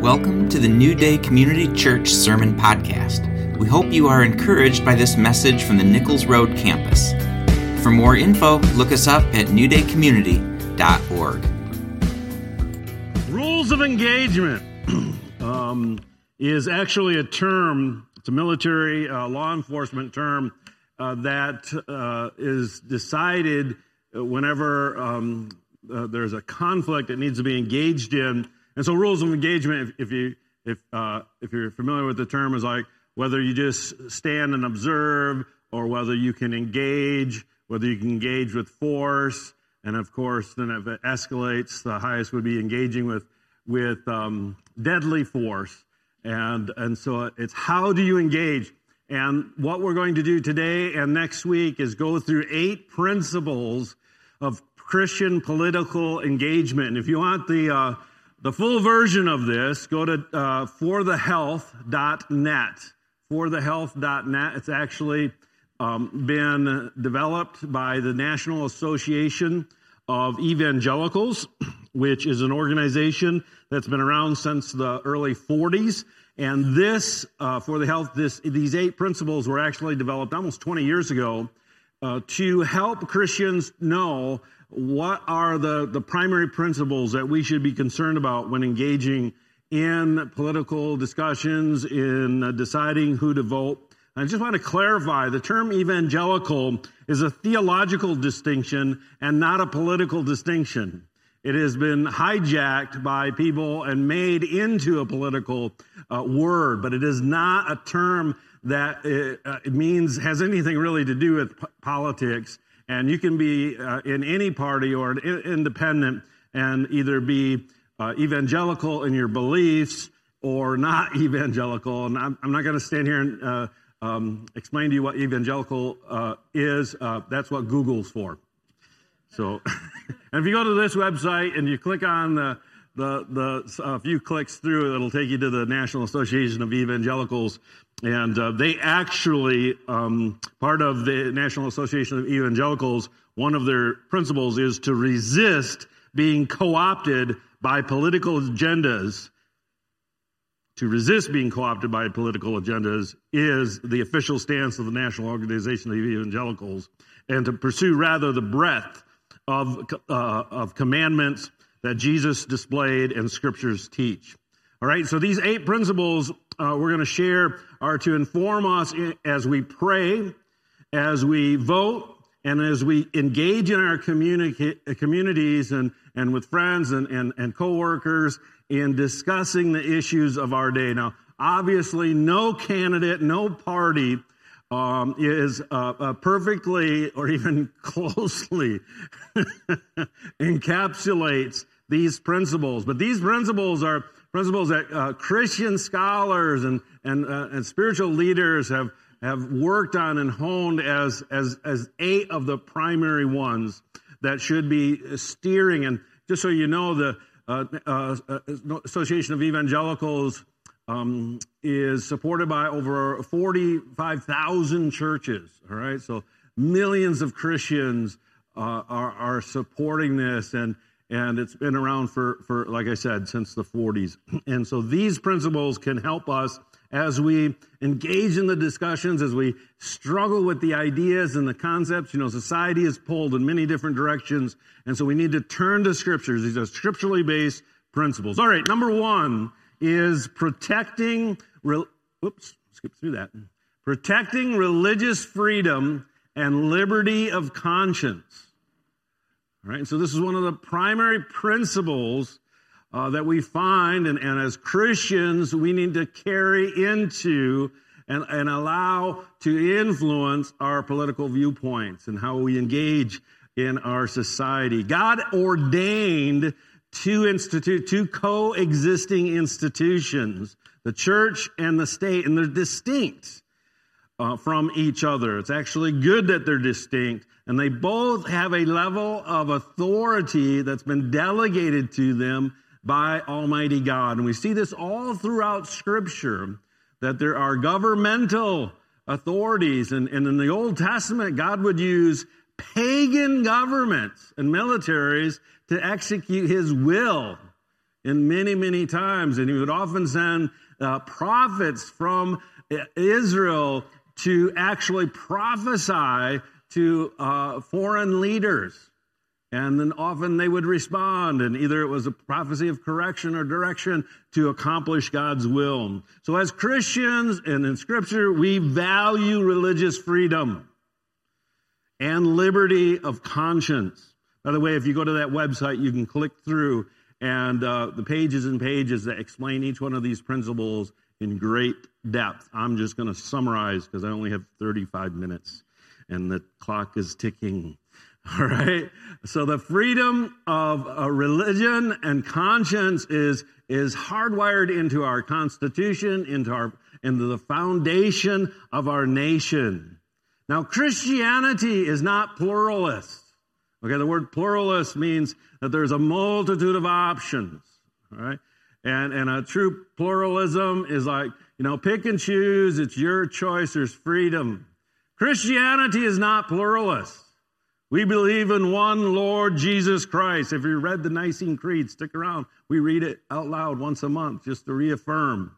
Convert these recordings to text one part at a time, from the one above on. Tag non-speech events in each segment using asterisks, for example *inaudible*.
Welcome to the New Day Community Church Sermon Podcast. We hope you are encouraged by this message from the Nichols Road campus. For more info, look us up at newdaycommunity.org. Rules of engagement *clears throat* um, is actually a term, it's a military uh, law enforcement term uh, that uh, is decided whenever um, uh, there's a conflict that needs to be engaged in and so, rules of engagement, if, if you if uh, if you're familiar with the term, is like whether you just stand and observe, or whether you can engage, whether you can engage with force, and of course, then if it escalates, the highest would be engaging with with um, deadly force. And and so it's how do you engage? And what we're going to do today and next week is go through eight principles of Christian political engagement. And if you want the uh, the full version of this, go to uh, forthehealth.net. Forthehealth.net. It's actually um, been developed by the National Association of Evangelicals, which is an organization that's been around since the early 40s. And this, uh, for the health, this, these eight principles were actually developed almost 20 years ago uh, to help Christians know what are the, the primary principles that we should be concerned about when engaging in political discussions, in uh, deciding who to vote. I just want to clarify the term evangelical is a theological distinction and not a political distinction. It has been hijacked by people and made into a political uh, word, but it is not a term that it, uh, means has anything really to do with p- politics. And you can be uh, in any party or independent and either be uh, evangelical in your beliefs or not *laughs* evangelical. And I'm, I'm not going to stand here and uh, um, explain to you what evangelical uh, is. Uh, that's what Google's for. So, *laughs* and if you go to this website and you click on the the, the a few clicks through, it'll take you to the National Association of Evangelicals and uh, they actually, um, part of the National Association of Evangelicals, one of their principles is to resist being co opted by political agendas. To resist being co opted by political agendas is the official stance of the National Organization of Evangelicals, and to pursue rather the breadth of, uh, of commandments that Jesus displayed and scriptures teach. All right, so these eight principles uh, we're going to share are to inform us as we pray, as we vote, and as we engage in our communities and, and with friends and, and, and coworkers in discussing the issues of our day. Now, obviously, no candidate, no party um, is uh, uh, perfectly or even *laughs* closely *laughs* encapsulates these principles. But these principles are principles that uh, Christian scholars and, and, uh, and spiritual leaders have, have worked on and honed as, as, as eight of the primary ones that should be steering. And just so you know, the uh, uh, uh Association of Evangelicals um, is supported by over 45,000 churches. All right, so millions of Christians uh, are, are supporting this, and and it's been around for, for, like I said, since the 40s. *clears throat* And so these principles can help us as we engage in the discussions, as we struggle with the ideas and the concepts. You know, society is pulled in many different directions, and so we need to turn to scriptures. These are scripturally based principles. All right, number one is protecting, re- oops, skip through that. Protecting religious freedom and liberty of conscience. All right, so this is one of the primary principles uh, that we find, and, and as Christians, we need to carry into and, and allow to influence our political viewpoints and how we engage in our society. God ordained two institute, two coexisting institutions, the church and the state, and they're distinct uh, from each other. It's actually good that they're distinct and they both have a level of authority that's been delegated to them by Almighty God. And we see this all throughout Scripture that there are governmental authorities. And, and in the Old Testament, God would use pagan governments and militaries to execute his will. in many, many times. And he would often send uh, prophets from Israel to actually prophesy to uh, foreign leaders. And then often they would respond, and either it was a prophecy of correction or direction to accomplish God's will. So, as Christians and in Scripture, we value religious freedom and liberty of conscience. By the way, if you go to that website, you can click through and uh, the pages and pages that explain each one of these principles in great depth. I'm just going to summarize because I only have 35 minutes and the clock is ticking. *laughs* All right. So the freedom of religion and conscience is, is hardwired into our constitution, into our, into the foundation of our nation. Now, Christianity is not pluralist. Okay. The word pluralist means that there's a multitude of options. All right. And, and a true pluralism is like, you know, pick and choose. It's your choice. There's freedom. Christianity is not pluralist. We believe in one Lord Jesus Christ. If you read the Nicene Creed, stick around. We read it out loud once a month just to reaffirm.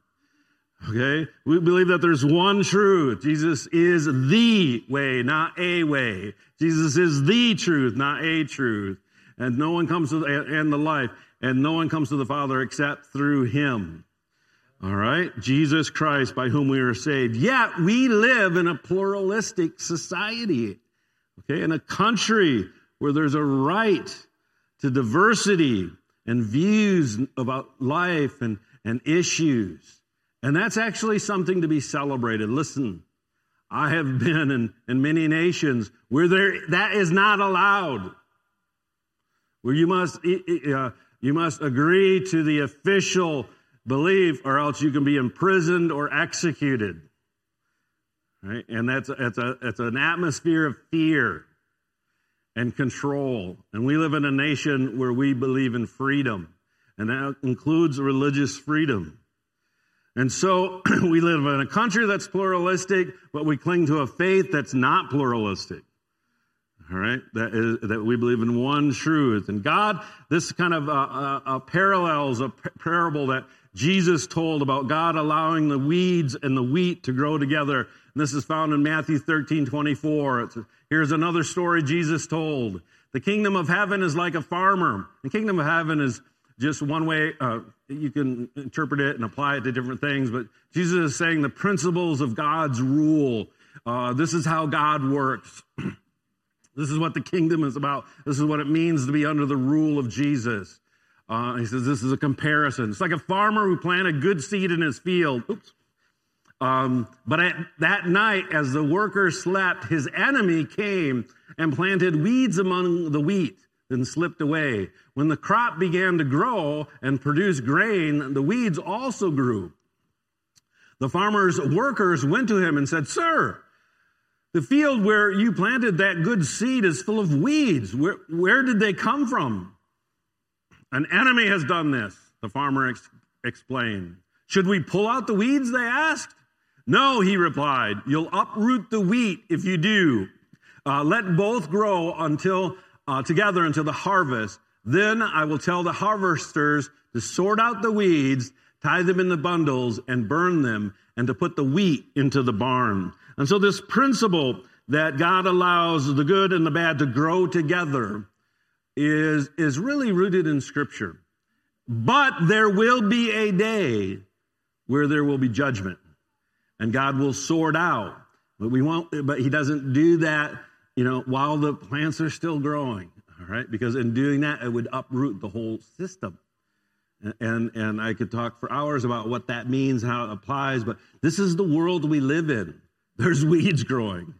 Okay? We believe that there's one truth. Jesus is the way, not a way. Jesus is the truth, not a truth. And no one comes to and the life, and no one comes to the Father except through him. All right? Jesus Christ by whom we are saved. Yet we live in a pluralistic society. Okay? In a country where there's a right to diversity and views about life and, and issues. And that's actually something to be celebrated. Listen, I have been in, in many nations where there, that is not allowed. Where you must, uh, you must agree to the official belief or else you can be imprisoned or executed. Right? And that's, that's, a, that's an atmosphere of fear and control. And we live in a nation where we believe in freedom, and that includes religious freedom. And so *clears throat* we live in a country that's pluralistic, but we cling to a faith that's not pluralistic. All right, that is that we believe in one truth, and God. This kind of uh, uh, uh parallels a parable that Jesus told about God allowing the weeds and the wheat to grow together. And this is found in Matthew 13, 24. It's, here's another story Jesus told. The kingdom of heaven is like a farmer. The kingdom of heaven is just one way uh, you can interpret it and apply it to different things, but Jesus is saying the principles of God's rule. Uh, this is how God works. *clears throat* this is what the kingdom is about. This is what it means to be under the rule of Jesus. Uh, he says this is a comparison. It's like a farmer who planted good seed in his field. Oops. Um, but at that night, as the workers slept, his enemy came and planted weeds among the wheat, then slipped away. When the crop began to grow and produce grain, the weeds also grew. The farmer's workers went to him and said, Sir, the field where you planted that good seed is full of weeds. Where, where did they come from? An enemy has done this, the farmer ex- explained. Should we pull out the weeds? They asked. No, he replied. You'll uproot the wheat if you do. Uh, let both grow until uh, together until the harvest. Then I will tell the harvesters to sort out the weeds, tie them in the bundles, and burn them, and to put the wheat into the barn. And so, this principle that God allows the good and the bad to grow together is, is really rooted in Scripture. But there will be a day where there will be judgment, and God will sort out. But we won't. But He doesn't do that, you know, while the plants are still growing. All right, because in doing that, it would uproot the whole system. And, and I could talk for hours about what that means, how it applies, but this is the world we live in. There's *laughs* weeds growing.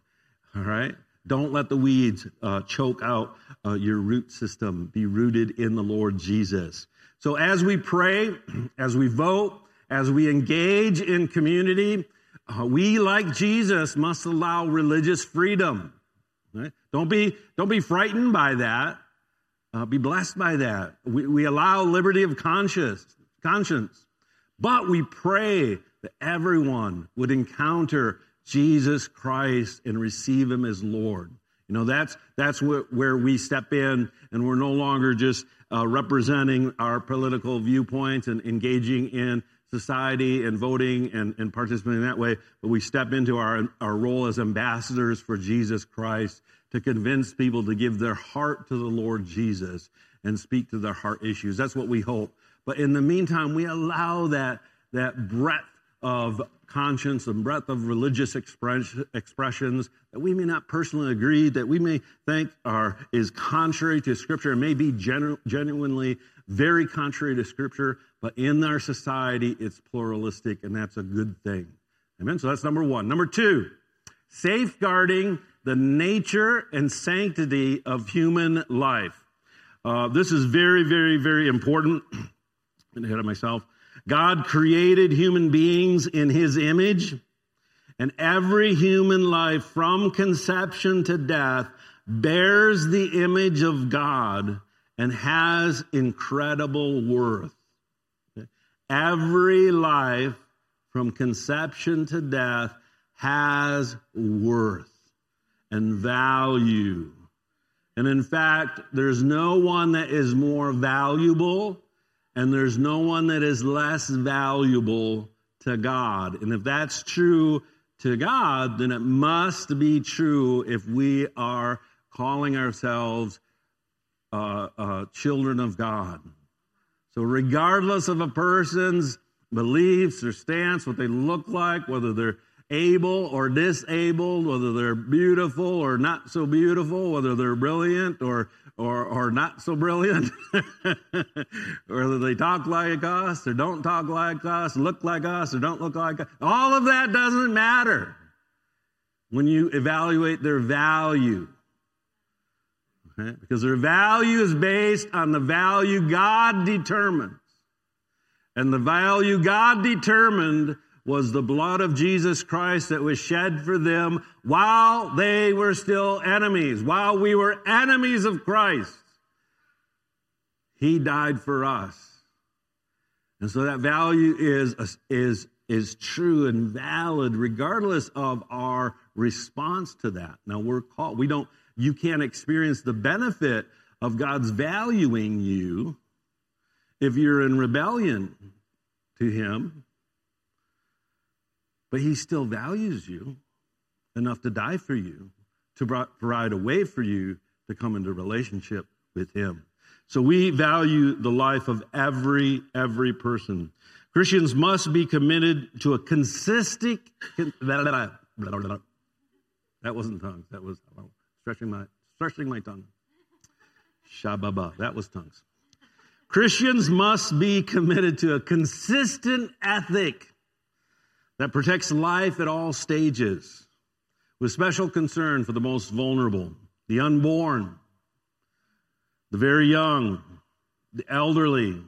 All right? Don't let the weeds uh, choke out uh, your root system. Be rooted in the Lord Jesus. So as we pray, *clears throat* as we vote, as we engage in community, uh, we, like Jesus, must allow religious freedom. Right? Don't be don't be frightened by that. Uh, be blessed by that. We, we allow liberty of conscience, conscience, but we pray that everyone would encounter Jesus Christ and receive him as Lord. You know, that's, that's where, we step in, and we're no longer just uh, representing our political viewpoints and engaging in society and voting and, and participating in that way, but we step into our, our role as ambassadors for Jesus Christ to convince people to give their heart to the Lord Jesus and speak to their heart issues. That's what we hope. But in the meantime, we allow that, that breadth of conscience and breadth of religious express, expressions that we may not personally agree, that we may think are is contrary to Scripture, and may be genu- genuinely very contrary to Scripture, but in our society, it's pluralistic, and that's a good thing. Amen? So that's number one. Number two, safeguarding the nature and sanctity of human life. Uh, this is very, very, very important. *clears throat* I'm ahead of myself. God created human beings in his image, and every human life from conception to death bears the image of God and has incredible worth. Every life from conception to death has worth and value. And in fact, there's no one that is more valuable and there's no one that is less valuable to God. And if that's true to God, then it must be true if we are calling ourselves uh, uh, children of God. So, regardless of a person's beliefs or stance, what they look like, whether they're able or disabled, whether they're beautiful or not so beautiful, whether they're brilliant or or, or not so brilliant, *laughs* whether they talk like us or don't talk like us, look like us or don't look like us. All of that doesn't matter when you evaluate their value. Okay? Because their value is based on the value God determines. And the value God determined was the blood of Jesus Christ that was shed for them while they were still enemies, while we were enemies of Christ. He died for us. And so that value is, is, is true and valid regardless of our response to that. Now we're called, we don't, you can't experience the benefit of God's valuing you if you're in rebellion to Him but he still values you enough to die for you, to provide a way for you to come into relationship with him. So we value the life of every every person. Christians must be committed to a consistent that wasn't tongues. That was oh, stretching my stretching my tongue. Shababa. That was tongues. Christians must be committed to a consistent ethic that protects life at all stages, with special concern for the most vulnerable, the unborn, the very young, the elderly,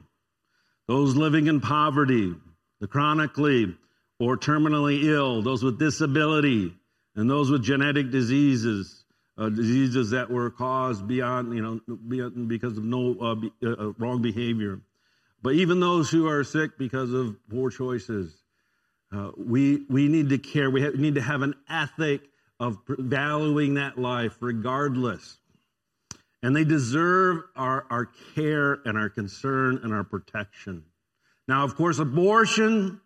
those living in poverty, the chronically or terminally ill, those with disability, and those with genetic diseases, uh, diseases that were caused beyond, you know, beyond, because of no uh, be, uh, uh wrong behavior. But even those who are sick because of poor choices, uh, we, we need to care. We, need to have an ethic of valuing that life regardless. And they deserve our, our care and our concern and our protection. Now, of course, abortion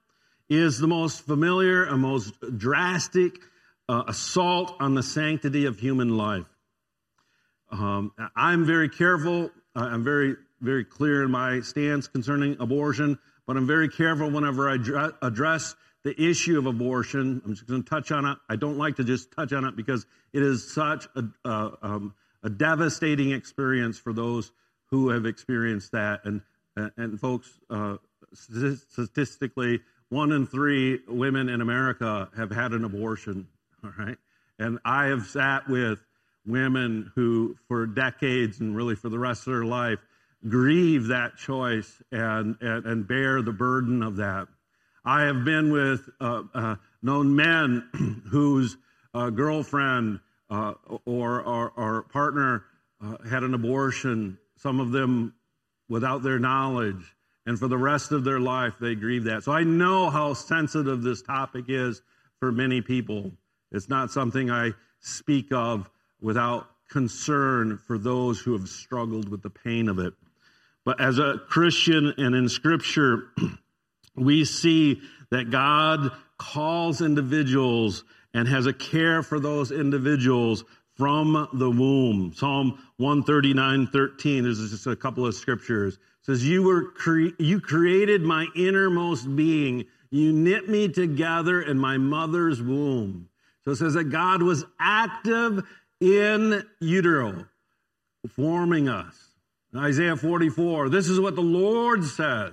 is the most familiar and most drastic uh, assault on the sanctity of human life. Um, I'm very careful. I'm very, very clear in my stance concerning abortion, but I'm very careful whenever I address the issue of abortion. I'm just going to touch on it. I don't like to just touch on it because it is such a, uh, um, a devastating experience for those who have experienced that. And, and folks, uh, statistically, one in three women in America have had an abortion. All right. And I have sat with women who, for decades and really for the rest of their life, grieve that choice and, and, and bear the burden of that. I have been with, uh, uh, known men *clears throat* whose uh, girlfriend uh, or, or, or, partner uh, had an abortion, some of them without their knowledge, and for the rest of their life they grieve that. So I know how sensitive this topic is for many people. It's not something I speak of without concern for those who have struggled with the pain of it. But as a Christian and in Scripture, *clears throat* we see that God calls individuals and has a care for those individuals from the womb. Psalm 139, 13, there's just a couple of scriptures. It says, you were cre- you created my innermost being. You knit me together in my mother's womb. So it says that God was active in utero, forming us. In Isaiah 44, this is what the Lord says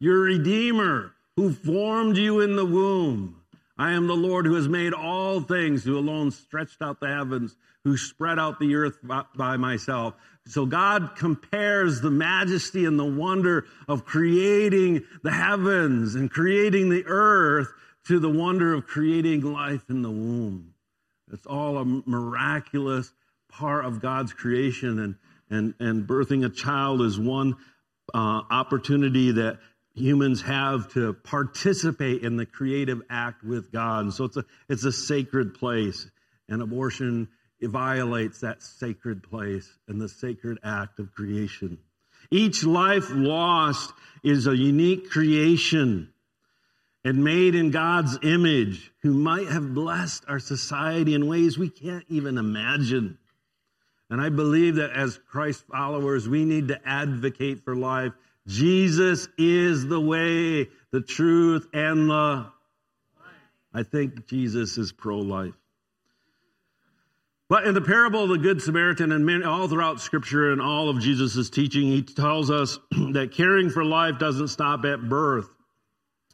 Your Redeemer who formed you in the womb. I am the Lord who has made all things, who alone stretched out the heavens, who spread out the earth by, myself. So God compares the majesty and the wonder of creating the heavens and creating the earth to the wonder of creating life in the womb. It's all a miraculous part of God's creation, and, and, and birthing a child is one uh, opportunity that humans have to participate in the creative act with God. And so it's a, it's a sacred place. And abortion violates that sacred place and the sacred act of creation. Each life lost is a unique creation and made in God's image who might have blessed our society in ways we can't even imagine. And I believe that as Christ followers, we need to advocate for life Jesus is the way, the truth, and the. I think Jesus is pro life. But in the parable of the Good Samaritan and many, all throughout Scripture and all of Jesus' teaching, he tells us *clears throat* that caring for life doesn't stop at birth.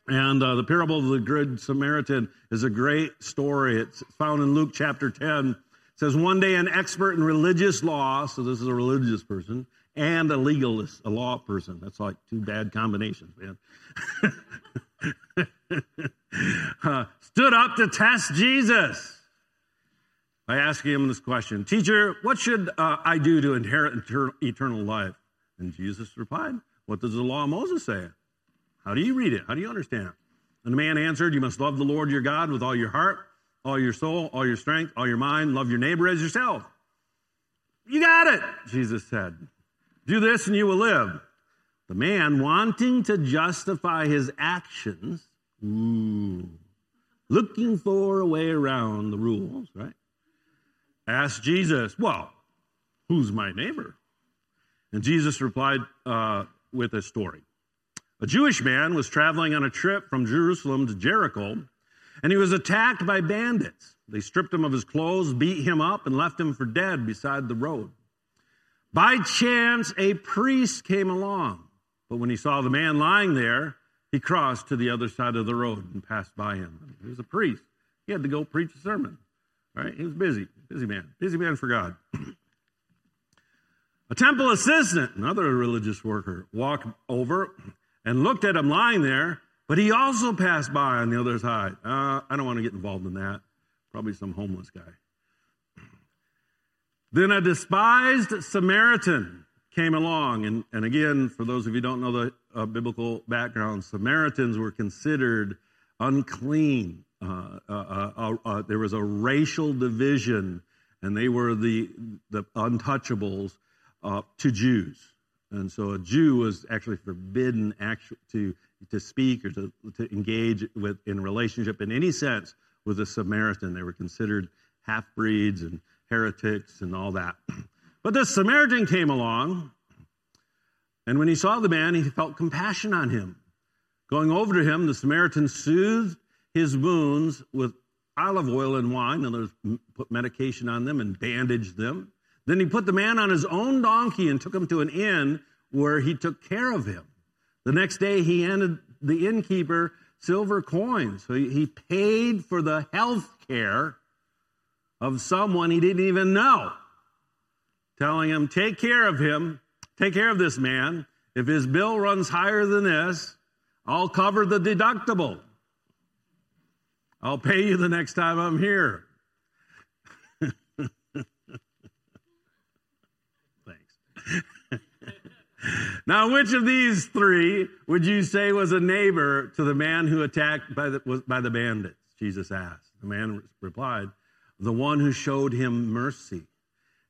And uh, the parable of the Good Samaritan is a great story. It's found in Luke chapter 10. It says, One day an expert in religious law, so this is a religious person, and a legalist, a law person. That's like two bad combinations, man. *laughs* uh, stood up to test Jesus by asking him this question Teacher, what should uh, I do to inherit eternal life? And Jesus replied, What does the law of Moses say? How do you read it? How do you understand it? And the man answered, You must love the Lord your God with all your heart, all your soul, all your strength, all your mind. Love your neighbor as yourself. You got it, Jesus said. Do this and you will live. The man wanting to justify his actions, looking for a way around the rules, right? Asked Jesus, Well, who's my neighbor? And Jesus replied uh, with a story. A Jewish man was traveling on a trip from Jerusalem to Jericho, and he was attacked by bandits. They stripped him of his clothes, beat him up, and left him for dead beside the road. By chance, a priest came along, but when he saw the man lying there, he crossed to the other side of the road and passed by him. He was a priest. He had to go preach a sermon. Right? He was busy, busy man, busy man for God. *clears throat* a temple assistant, another religious worker, walked over and looked at him lying there, but he also passed by on the other side. Uh, I don't want to get involved in that. Probably some homeless guy. Then a despised Samaritan came along. And, and again, for those of you who don't know the uh, biblical background, Samaritans were considered unclean. Uh uh, uh, uh, uh, there was a racial division, and they were the, the untouchables to Jews. And so a Jew was actually forbidden actually to, to speak or to, to engage with, in relationship in any sense with a Samaritan. They were considered half breeds and heretics and all that. *clears throat* But this Samaritan came along, and when he saw the man, he felt compassion on him. Going over to him, the Samaritan soothed his wounds with olive oil and wine, and put medication on them and bandaged them. Then he put the man on his own donkey and took him to an inn where he took care of him. The next day, he handed the innkeeper silver coins. So he paid for the health care of someone he didn't even know, telling him, Take care of him, take care of this man. If his bill runs higher than this, I'll cover the deductible. I'll pay you the next time I'm here. Thanks. *laughs* now, which of these three would you say was a neighbor to the man who attacked by the, by the bandits? Jesus asked. The man replied, the one who showed him mercy.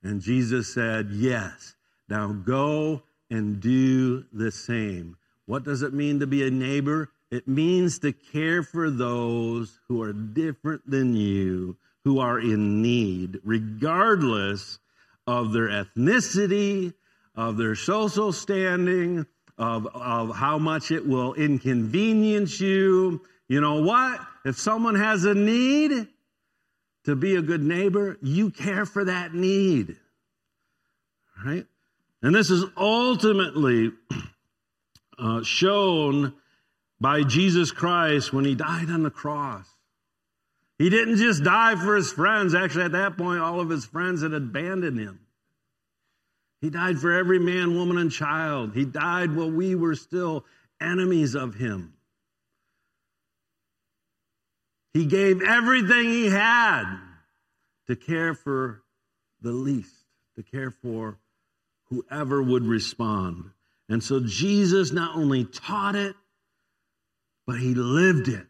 And Jesus said, Yes. Now go and do the same. What does it mean to be a neighbor? It means to care for those who are different than you, who are in need, regardless of their ethnicity, of their social standing, of, of how much it will inconvenience you. You know what? If someone has a need to be a good neighbor, you care for that need. Right? And this is ultimately *clears throat* uh, shown by Jesus Christ when he died on the cross. He didn't just die for his friends. Actually, at that point, all of his friends had abandoned him. He died for every man, woman, and child. He died while we were still enemies of him. He gave everything he had to care for the least, to care for whoever would respond. And so Jesus not only taught it, but he lived it.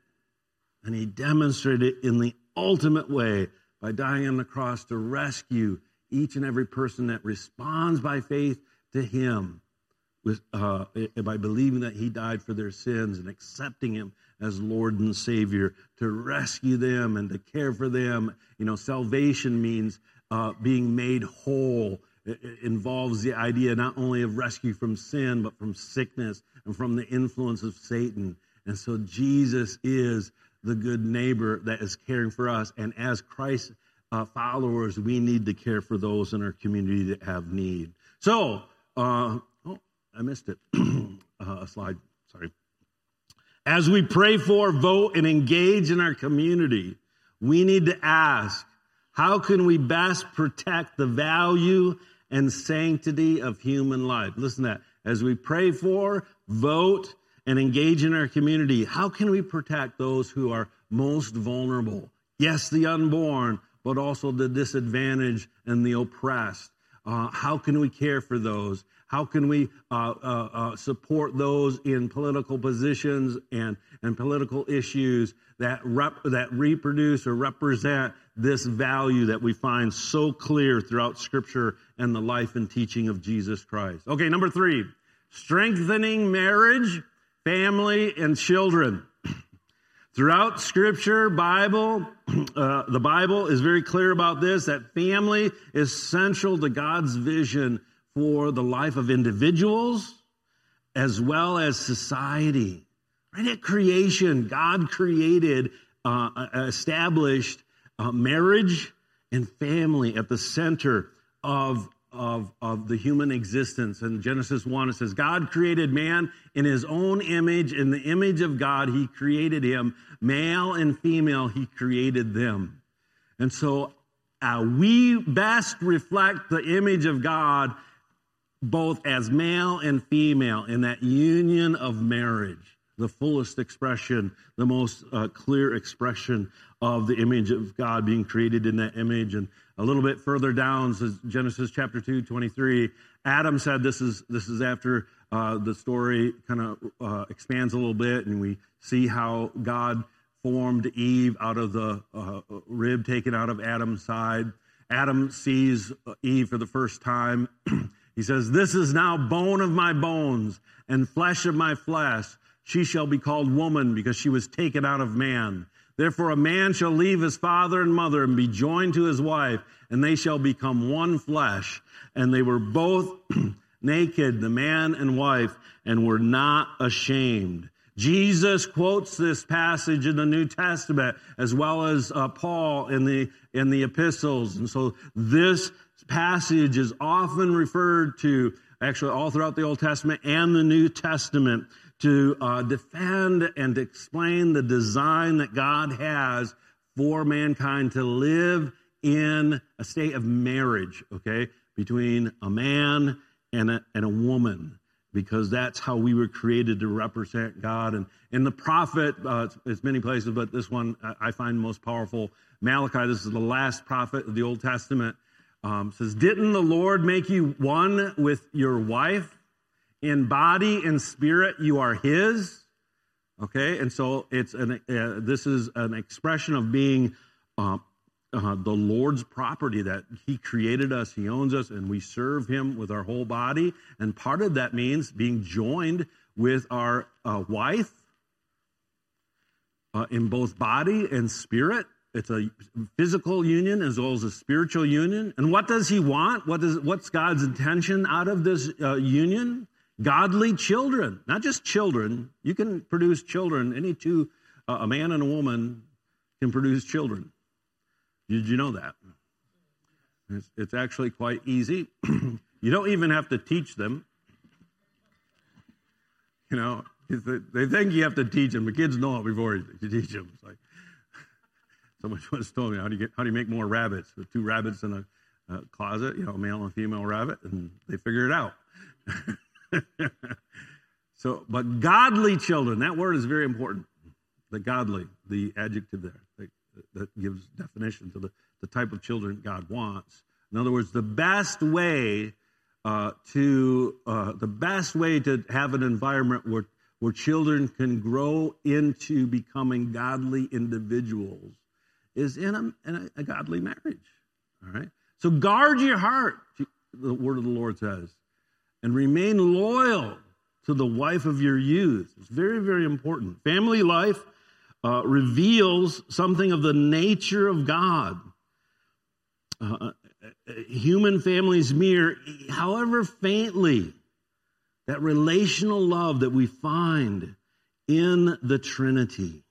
And he demonstrated it in the ultimate way by dying on the cross to rescue each and every person that responds by faith to him with, uh, by believing that he died for their sins and accepting him as Lord and Savior to rescue them and to care for them. You know, salvation means uh, being made whole. It, involves the idea not only of rescue from sin, but from sickness and from the influence of Satan. And so Jesus is the good neighbor that is caring for us. And as Christ uh, followers, we need to care for those in our community that have need. So, uh, I missed it. *clears throat* uh, a slide, sorry. As we pray for, vote, and engage in our community, we need to ask how can we best protect the value and sanctity of human life? Listen to that. As we pray for, vote, and engage in our community, how can we protect those who are most vulnerable? Yes, the unborn, but also the disadvantaged and the oppressed. Uh, how can we care for those? How can we uh, uh, uh, support those in political positions and, and political issues that, rep, that reproduce or represent this value that we find so clear throughout Scripture and the life and teaching of Jesus Christ? Okay, number three, strengthening marriage, family, and children. *clears throat* Throughout Scripture, Bible, *clears throat* uh, the Bible is very clear about this that family is central to God's vision for the life of individuals as well as society. Right at creation, God created, uh, uh established uh, marriage and family at the center of of, of the human existence. In Genesis 1, it says, God created man in his own image. In the image of God, he created him. Male and female, he created them. And so uh, we best reflect the image of God both as male and female in that union of marriage, the fullest expression, the most uh, clear expression of the image of God being created in that image. And a little bit further down, says Genesis chapter 2, 23, Adam said this is, this is after uh, the story kind of uh, expands a little bit, and we see how God formed Eve out of the uh, rib taken out of Adam's side. Adam sees Eve for the first time. *clears throat* he says, This is now bone of my bones and flesh of my flesh. She shall be called woman because she was taken out of man. Therefore, a man shall leave his father and mother and be joined to his wife, and they shall become one flesh. And they were both *clears throat* naked, the man and wife, and were not ashamed. Jesus quotes this passage in the New Testament as well as uh, Paul in the in the epistles, and so this passage is often referred to actually all throughout the Old Testament and the New Testament to uh, defend and explain the design that God has for mankind to live in a state of marriage, okay, between a man and a, and a woman, because that's how we were created to represent God. And in the prophet, uh, it's, it's many places, but this one I find most powerful. Malachi, this is the last prophet of the Old Testament, um, says, Didn't the Lord make you one with your wife? in body and spirit you are his okay and so it's an uh, this is an expression of being uh, uh, the Lord's property, that He created us, He owns us, and we serve Him with our whole body. And part of that means being joined with our uh, wife uh, in both body and spirit. It's a physical union as well as a spiritual union. And what does He want? What is, what's God's intention out of this uh, union? Godly children, not just children. You can produce children. Any two, uh, a man and a woman, can produce children. Did you know that? It's, it's actually quite easy. *clears throat* you don't even have to teach them. You know, they think you have to teach them. The kids know it before you teach them. It's like someone *laughs* once told me, "How do you get? How do you make more rabbits? With two rabbits in a, a closet, you know, male and female rabbit, and they figure it out." *laughs* so, but godly children. That word is very important. The godly, the adjective there that, that gives definition to the, the type of children God wants. In other words, the best way uh, to uh, the best way to have an environment where where children can grow into becoming godly individuals is in a, in a, a godly marriage. All right. So guard your heart. The word of the Lord says, and remain loyal to the wife of your youth. It's very very important. Family life uh, reveals something of the nature of God. Uh, human families mirror, however faintly, that relational love that we find in the Trinity.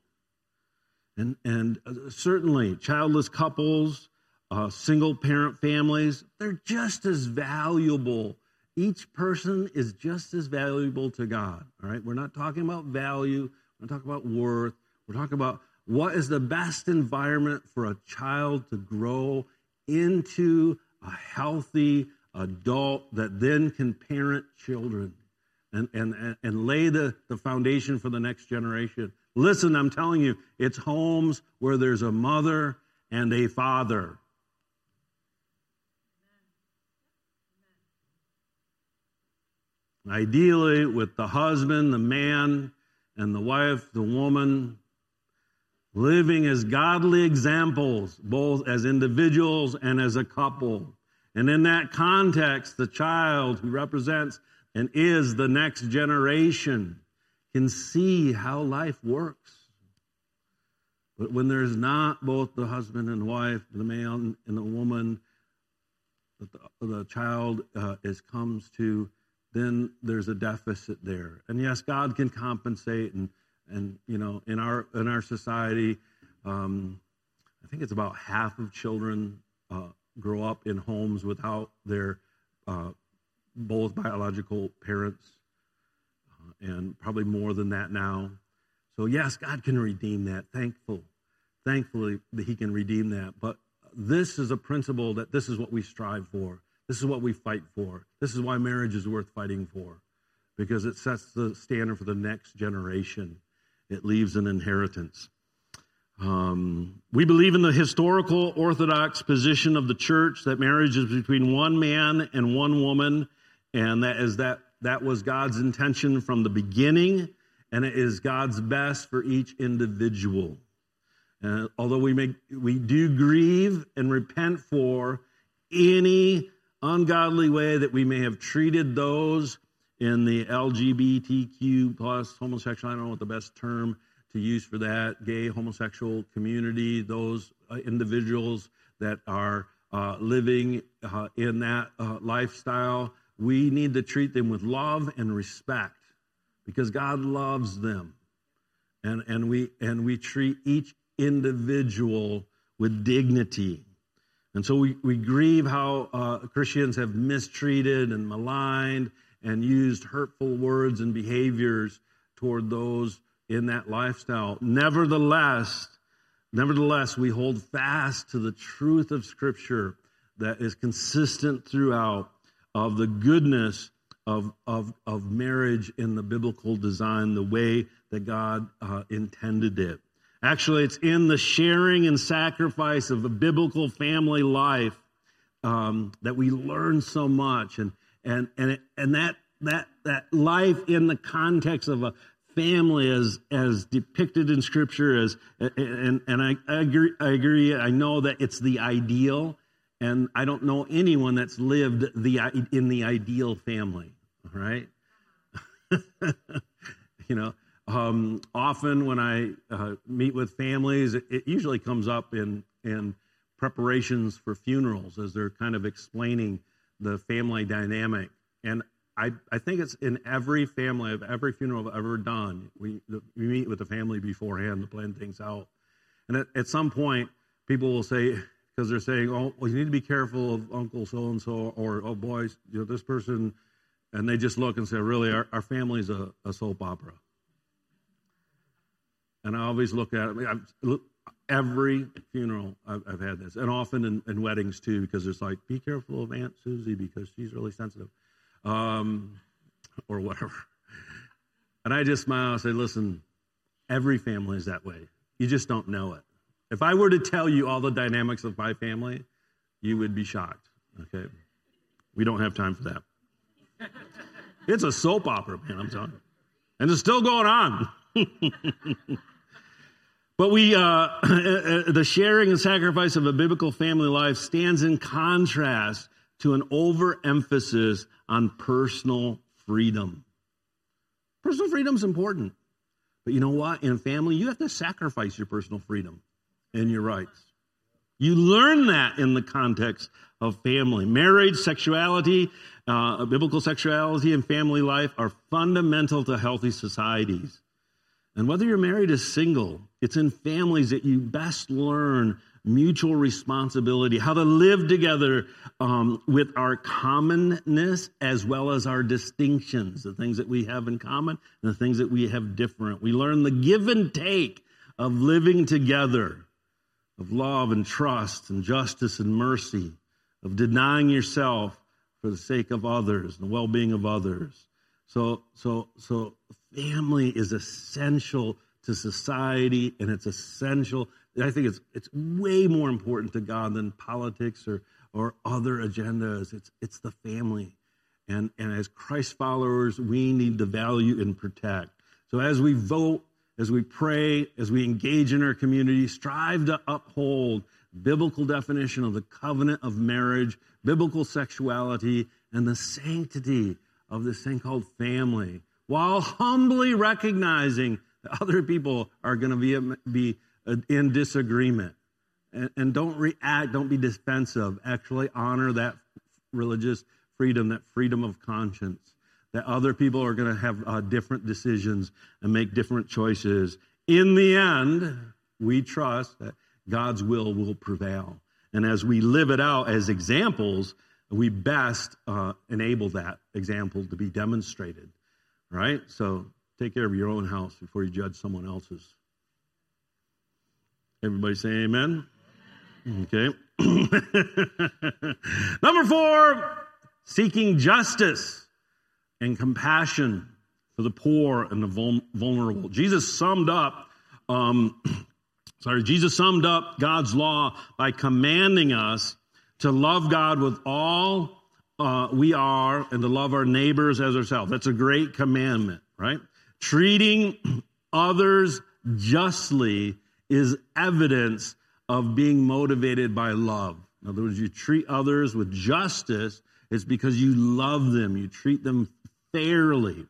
And, and uh, certainly, childless couples, uh, single parent families, they're just as valuable. Each person is just as valuable to God. All right? We're not talking about value, we're not talking about worth, we're talking about what is the best environment for a child to grow into a healthy adult that then can parent children and, and, and lay the, the foundation for the next generation. Listen, I'm telling you, it's homes where there's a mother and a father. Ideally, with the husband, the man, and the wife, the woman, living as godly examples, both as individuals and as a couple. And in that context, the child who represents and is the next generation can see how life works. But when there's not both the husband and wife, the man and the woman, that the, the child uh, is comes to, then there's a deficit there. And yes, God can compensate, and and you know, in our in our society, um, I think it's about half of children uh, grow up in homes without their uh, both biological parents, and probably more than that now. So, yes, God can redeem that. Thankful, thankfully that He can redeem that. But this is a principle that this is what we strive for. This is what we fight for. This is why marriage is worth fighting for, because it sets the standard for the next generation. It leaves an inheritance. Um, we believe in the historical Orthodox position of the church that marriage is between one man and one woman, and that is that that was God's intention from the beginning, and it is God's best for each individual. And although we make we do grieve and repent for any ungodly way that we may have treated those in the LGBTQ plus homosexual, I don't know what the best term to use for that, gay, homosexual community, those uh, individuals that are uh, living uh, in that uh, lifestyle we need to treat them with love and respect because God loves them. And, and, we, and we treat each individual with dignity. And so we, we grieve how uh, Christians have mistreated and maligned and used hurtful words and behaviors toward those in that lifestyle. Nevertheless, nevertheless, we hold fast to the truth of Scripture that is consistent throughout of the goodness of, of, of marriage in the biblical design, the way that God uh, intended it. Actually, it's in the sharing and sacrifice of a biblical family life um, that we learn so much, and and and it, and that that that life in the context of a family as as depicted in scripture as and and I, I agree I agree I know that it's the ideal and I don't know anyone that's lived the in the ideal family right *laughs* you know um, often when I uh, meet with families it, it usually comes up in in preparations for funerals as they're kind of explaining the family dynamic and I, I think it's in every family of every funeral I've ever done. We, we meet with the family beforehand to plan things out. And at, at some point, people will say, because they're saying, oh, well, you need to be careful of Uncle so and so, or, oh, boys, you know, this person. And they just look and say, really, our, our family's a, a soap opera. And I always look at it. I've, every funeral I've, I've, had this, and often in, in weddings too, because it's like, be careful of Aunt Susie because she's really sensitive um, or whatever. And I just smile and say, listen, every family is that way. You just don't know it. If I were to tell you all the dynamics of my family, you would be shocked. Okay? We don't have time for that. It's a soap opera, man, I'm telling you. And it's still going on. *laughs* but we, *clears throat* uh, the sharing and sacrifice of a biblical family life stands in contrast to an overemphasis on personal freedom. Personal freedom is important. But you know what? In a family, you have to sacrifice your personal freedom and your rights. You learn that in the context of family. Marriage, sexuality, uh, biblical sexuality, and family life are fundamental to healthy societies. And whether you're married or single, it's in families that you best learn mutual responsibility, how to live together um, with our commonness as well as our distinctions, the things that we have in common and the things that we have different. We learn the give and take of living together, of love and trust and justice and mercy, of denying yourself for the sake of others and the well-being of others. So, so, so family is essential to society and it's essential I think it's it's way more important to God than politics or or other agendas. It's it's the family. And and as Christ followers, we need to value and protect. So as we vote, as we pray, as we engage in our community, strive to uphold biblical definition of the covenant of marriage, biblical sexuality, and the sanctity of this thing called family, while humbly recognizing that other people are going to be, be in disagreement. And, and don't react, don't be defensive. Actually, honor that religious freedom, that freedom of conscience. That other people are going to have uh, different decisions and make different choices. In the end, we trust that God's will will prevail. And as we live it out as examples, we best uh, enable that example to be demonstrated. Right? So take care of your own house before you judge someone else's. Everybody say amen. Okay. *laughs* Number four, seeking justice and compassion for the poor and the vulnerable. Jesus summed up, um, *clears throat* sorry, Jesus summed up God's law by commanding us to love God with all uh, we are and to love our neighbors as ourselves. That's a great commandment, right? Treating *clears throat* others justly is evidence of being motivated by love. In other words, you treat others with justice, it's because you love them, you treat them fairly.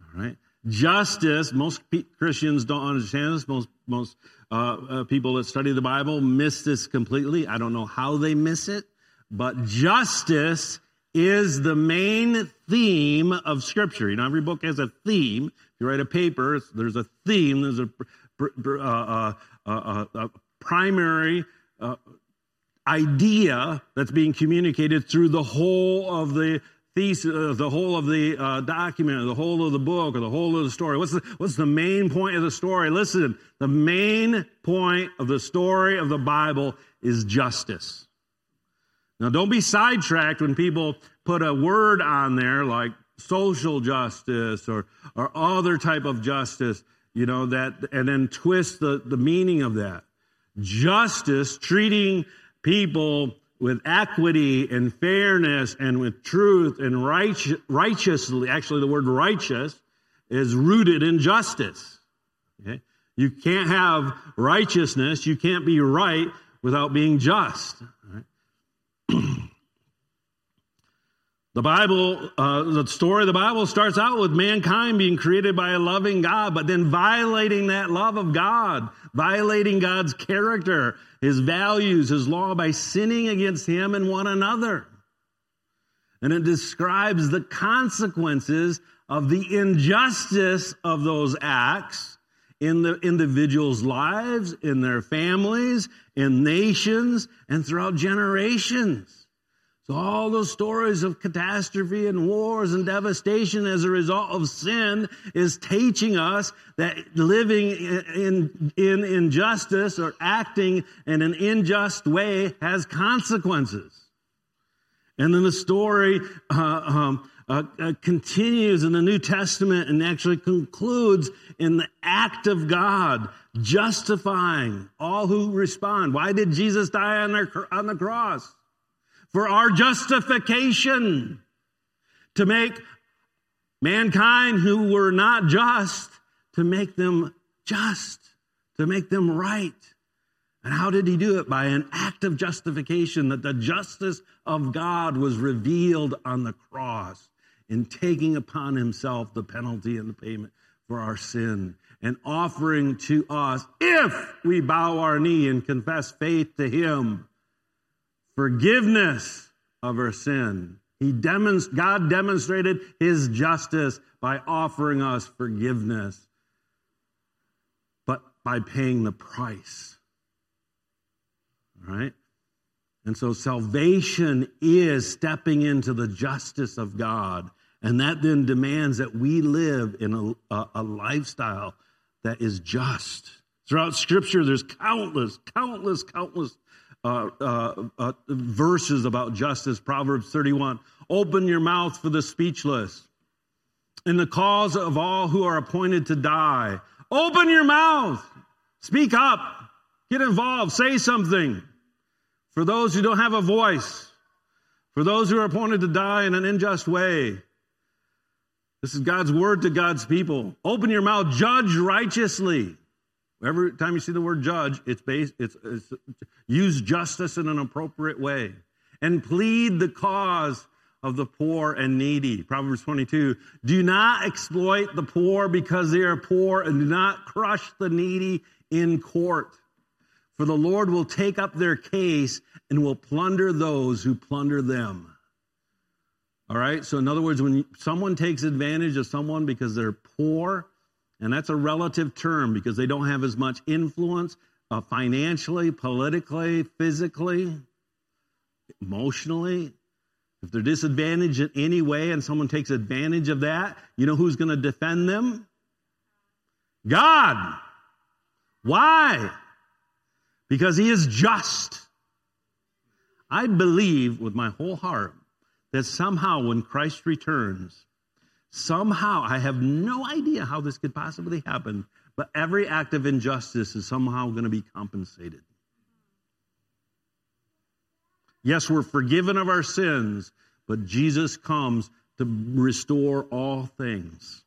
All right? Justice, most Christians don't understand this. Most, most uh, uh, people that study the Bible miss this completely. I don't know how they miss it, but justice is the main theme of Scripture. You know, every book has a theme. If you write a paper, there's a theme, there's a uh, uh, uh, primary idea that's being communicated through the whole of the uh, the whole of the uh, document, or the whole of the book, or the whole of the story. What's the, what's the main point of the story? Listen, the main point of the story of the Bible is justice. Now, don't be sidetracked when people put a word on there like social justice or, or other type of justice you know, that, and then twist the, the meaning of that. Justice, treating people with equity and fairness and with truth and righteous, righteously, actually the word righteous is rooted in justice. Okay? You can't have righteousness, you can't be right without being just. The Bible, uh, the story of the Bible starts out with mankind being created by a loving God, but then violating that love of God, violating God's character, His values, His law by sinning against Him and one another. And it describes the consequences of the injustice of those acts in the individuals' lives, in their families, in nations, and throughout generations. So all those stories of catastrophe and wars and devastation as a result of sin is teaching us that living in, in injustice or acting in an unjust way has consequences. And then the story uh, um, uh, uh, continues in the New Testament and actually concludes in the act of God justifying all who respond. Why did Jesus die on, their, on the cross? For our justification, to make mankind who were not just, to make them just, to make them right. And how did he do it? By an act of justification, that the justice of God was revealed on the cross in taking upon himself the penalty and the payment for our sin and offering to us, if we bow our knee and confess faith to him, forgiveness of our sin. He demonst- God demonstrated his justice by offering us forgiveness, but by paying the price. All right? And so salvation is stepping into the justice of God. And that then demands that we live in a, a, a lifestyle that is just. Throughout Scripture, there's countless, countless, countless uh, uh, uh, verses about justice. Proverbs 31. Open your mouth for the speechless. In the cause of all who are appointed to die. Open your mouth. Speak up. Get involved. Say something. For those who don't have a voice. For those who are appointed to die in an unjust way. This is God's word to God's people. Open your mouth. Judge righteously. Every time you see the word judge, it's based, it's, it's use justice in an appropriate way and plead the cause of the poor and needy. Proverbs 22. Do not exploit the poor because they are poor and do not crush the needy in court. For the Lord will take up their case and will plunder those who plunder them. All right. So, in other words, when someone takes advantage of someone because they're poor, and that's a relative term because they don't have as much influence uh, financially, politically, physically, emotionally. If they're disadvantaged in any way and someone takes advantage of that, you know who's going to defend them? God. Why? Because He is just. I believe with my whole heart that somehow when Christ returns, Somehow, I have no idea how this could possibly happen, but every act of injustice is somehow going to be compensated. Yes, we're forgiven of our sins, but Jesus comes to restore all things.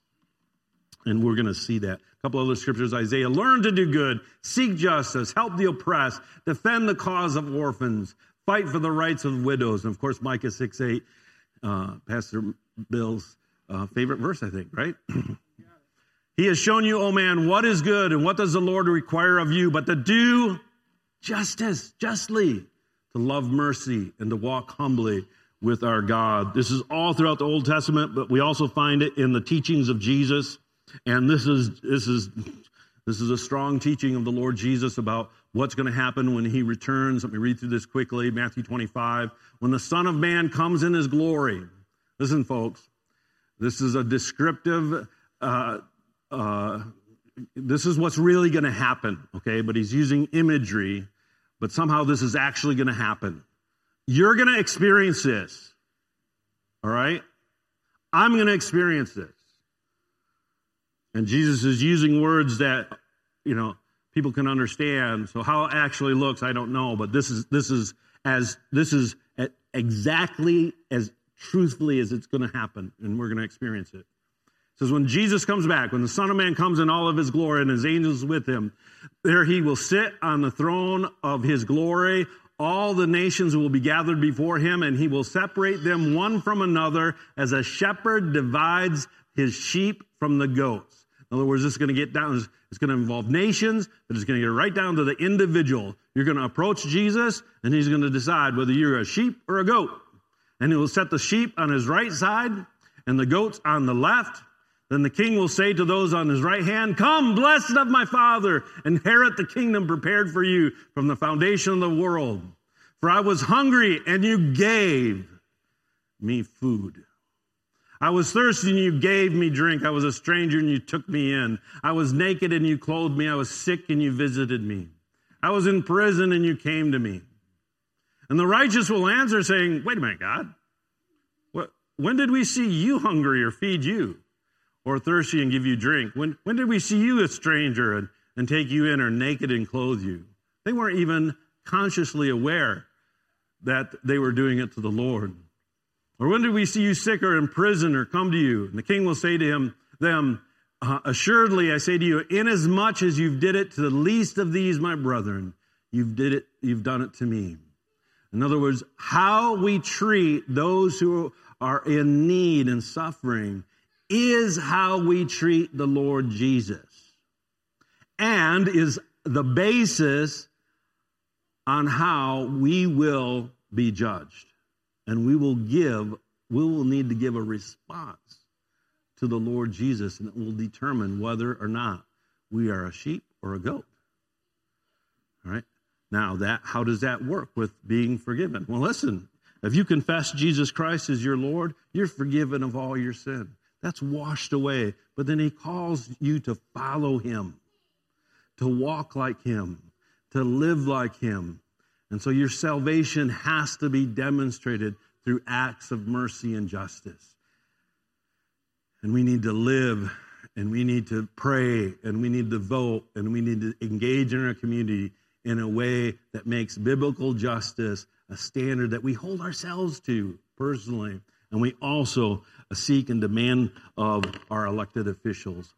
And we're going to see that. A couple other scriptures Isaiah, learn to do good, seek justice, help the oppressed, defend the cause of orphans, fight for the rights of widows. And of course, Micah 6 8, uh, Pastor Bill's uh, favorite verse, I think, right? *clears throat* he has shown you, oh man, what is good and what does the Lord require of you but to do justice, justly, to love mercy and to walk humbly with our God. This is all throughout the Old Testament, but we also find it in the teachings of Jesus. And this is this is this is a strong teaching of the Lord Jesus about what's going to happen when he returns. Let me read through this quickly. Matthew 25. When the Son of Man comes in his glory. Listen, folks. This is a descriptive, uh, uh, this is what's really going to happen, okay? But he's using imagery, but somehow this is actually going to happen. You're going to experience this, all right? I'm going to experience this. And Jesus is using words that, you know, people can understand. So how it actually looks, I don't know, but this is this is as this is exactly as truthfully as it's going to happen, and we're going to experience it. says, when Jesus comes back, when the Son of Man comes in all of his glory and his angels with him, there he will sit on the throne of his glory. All the nations will be gathered before him, and he will separate them one from another as a shepherd divides his sheep from the goats. In other words, this is going to get down, it's going to involve nations, but it's going to get right down to the individual. You're going to approach Jesus, and he's going to decide whether you're a sheep or a goat. And he will set the sheep on his right side and the goats on the left. Then the king will say to those on his right hand, Come, blessed of my father, inherit the kingdom prepared for you from the foundation of the world. For I was hungry, and you gave me food. I was thirsty, and you gave me drink. I was a stranger, and you took me in. I was naked, and you clothed me. I was sick, and you visited me. I was in prison, and you came to me. And the righteous will answer, saying, Wait a minute, God. When did we see you hungry or feed you? or thirsty and give you drink? When, when did we see you a stranger and, and take you in or naked and clothe you? They weren't even consciously aware that they were doing it to the Lord. Or when did we see you sick or in prison or come to you? And the king will say to him, them, uh, assuredly I say to you, inasmuch as you've did it to the least of these, my brethren, you've did it, you've done it to me. In other words, how we treat those who are in need and suffering is how we treat the Lord Jesus and is the basis on how we will be judged. And we will give, we will need to give a response to the Lord Jesus, and it will determine whether or not we are a sheep or a goat. All right? Now that how does that work with being forgiven? Well, listen, if you confess Jesus Christ as your Lord, you're forgiven of all your sin. That's washed away. But then he calls you to follow him, to walk like him, to live like him. And so your salvation has to be demonstrated through acts of mercy and justice. And we need to live and we need to pray and we need to vote and we need to engage in our community in a way that makes biblical justice a standard that we hold ourselves to personally. And we also seek and demand of our elected officials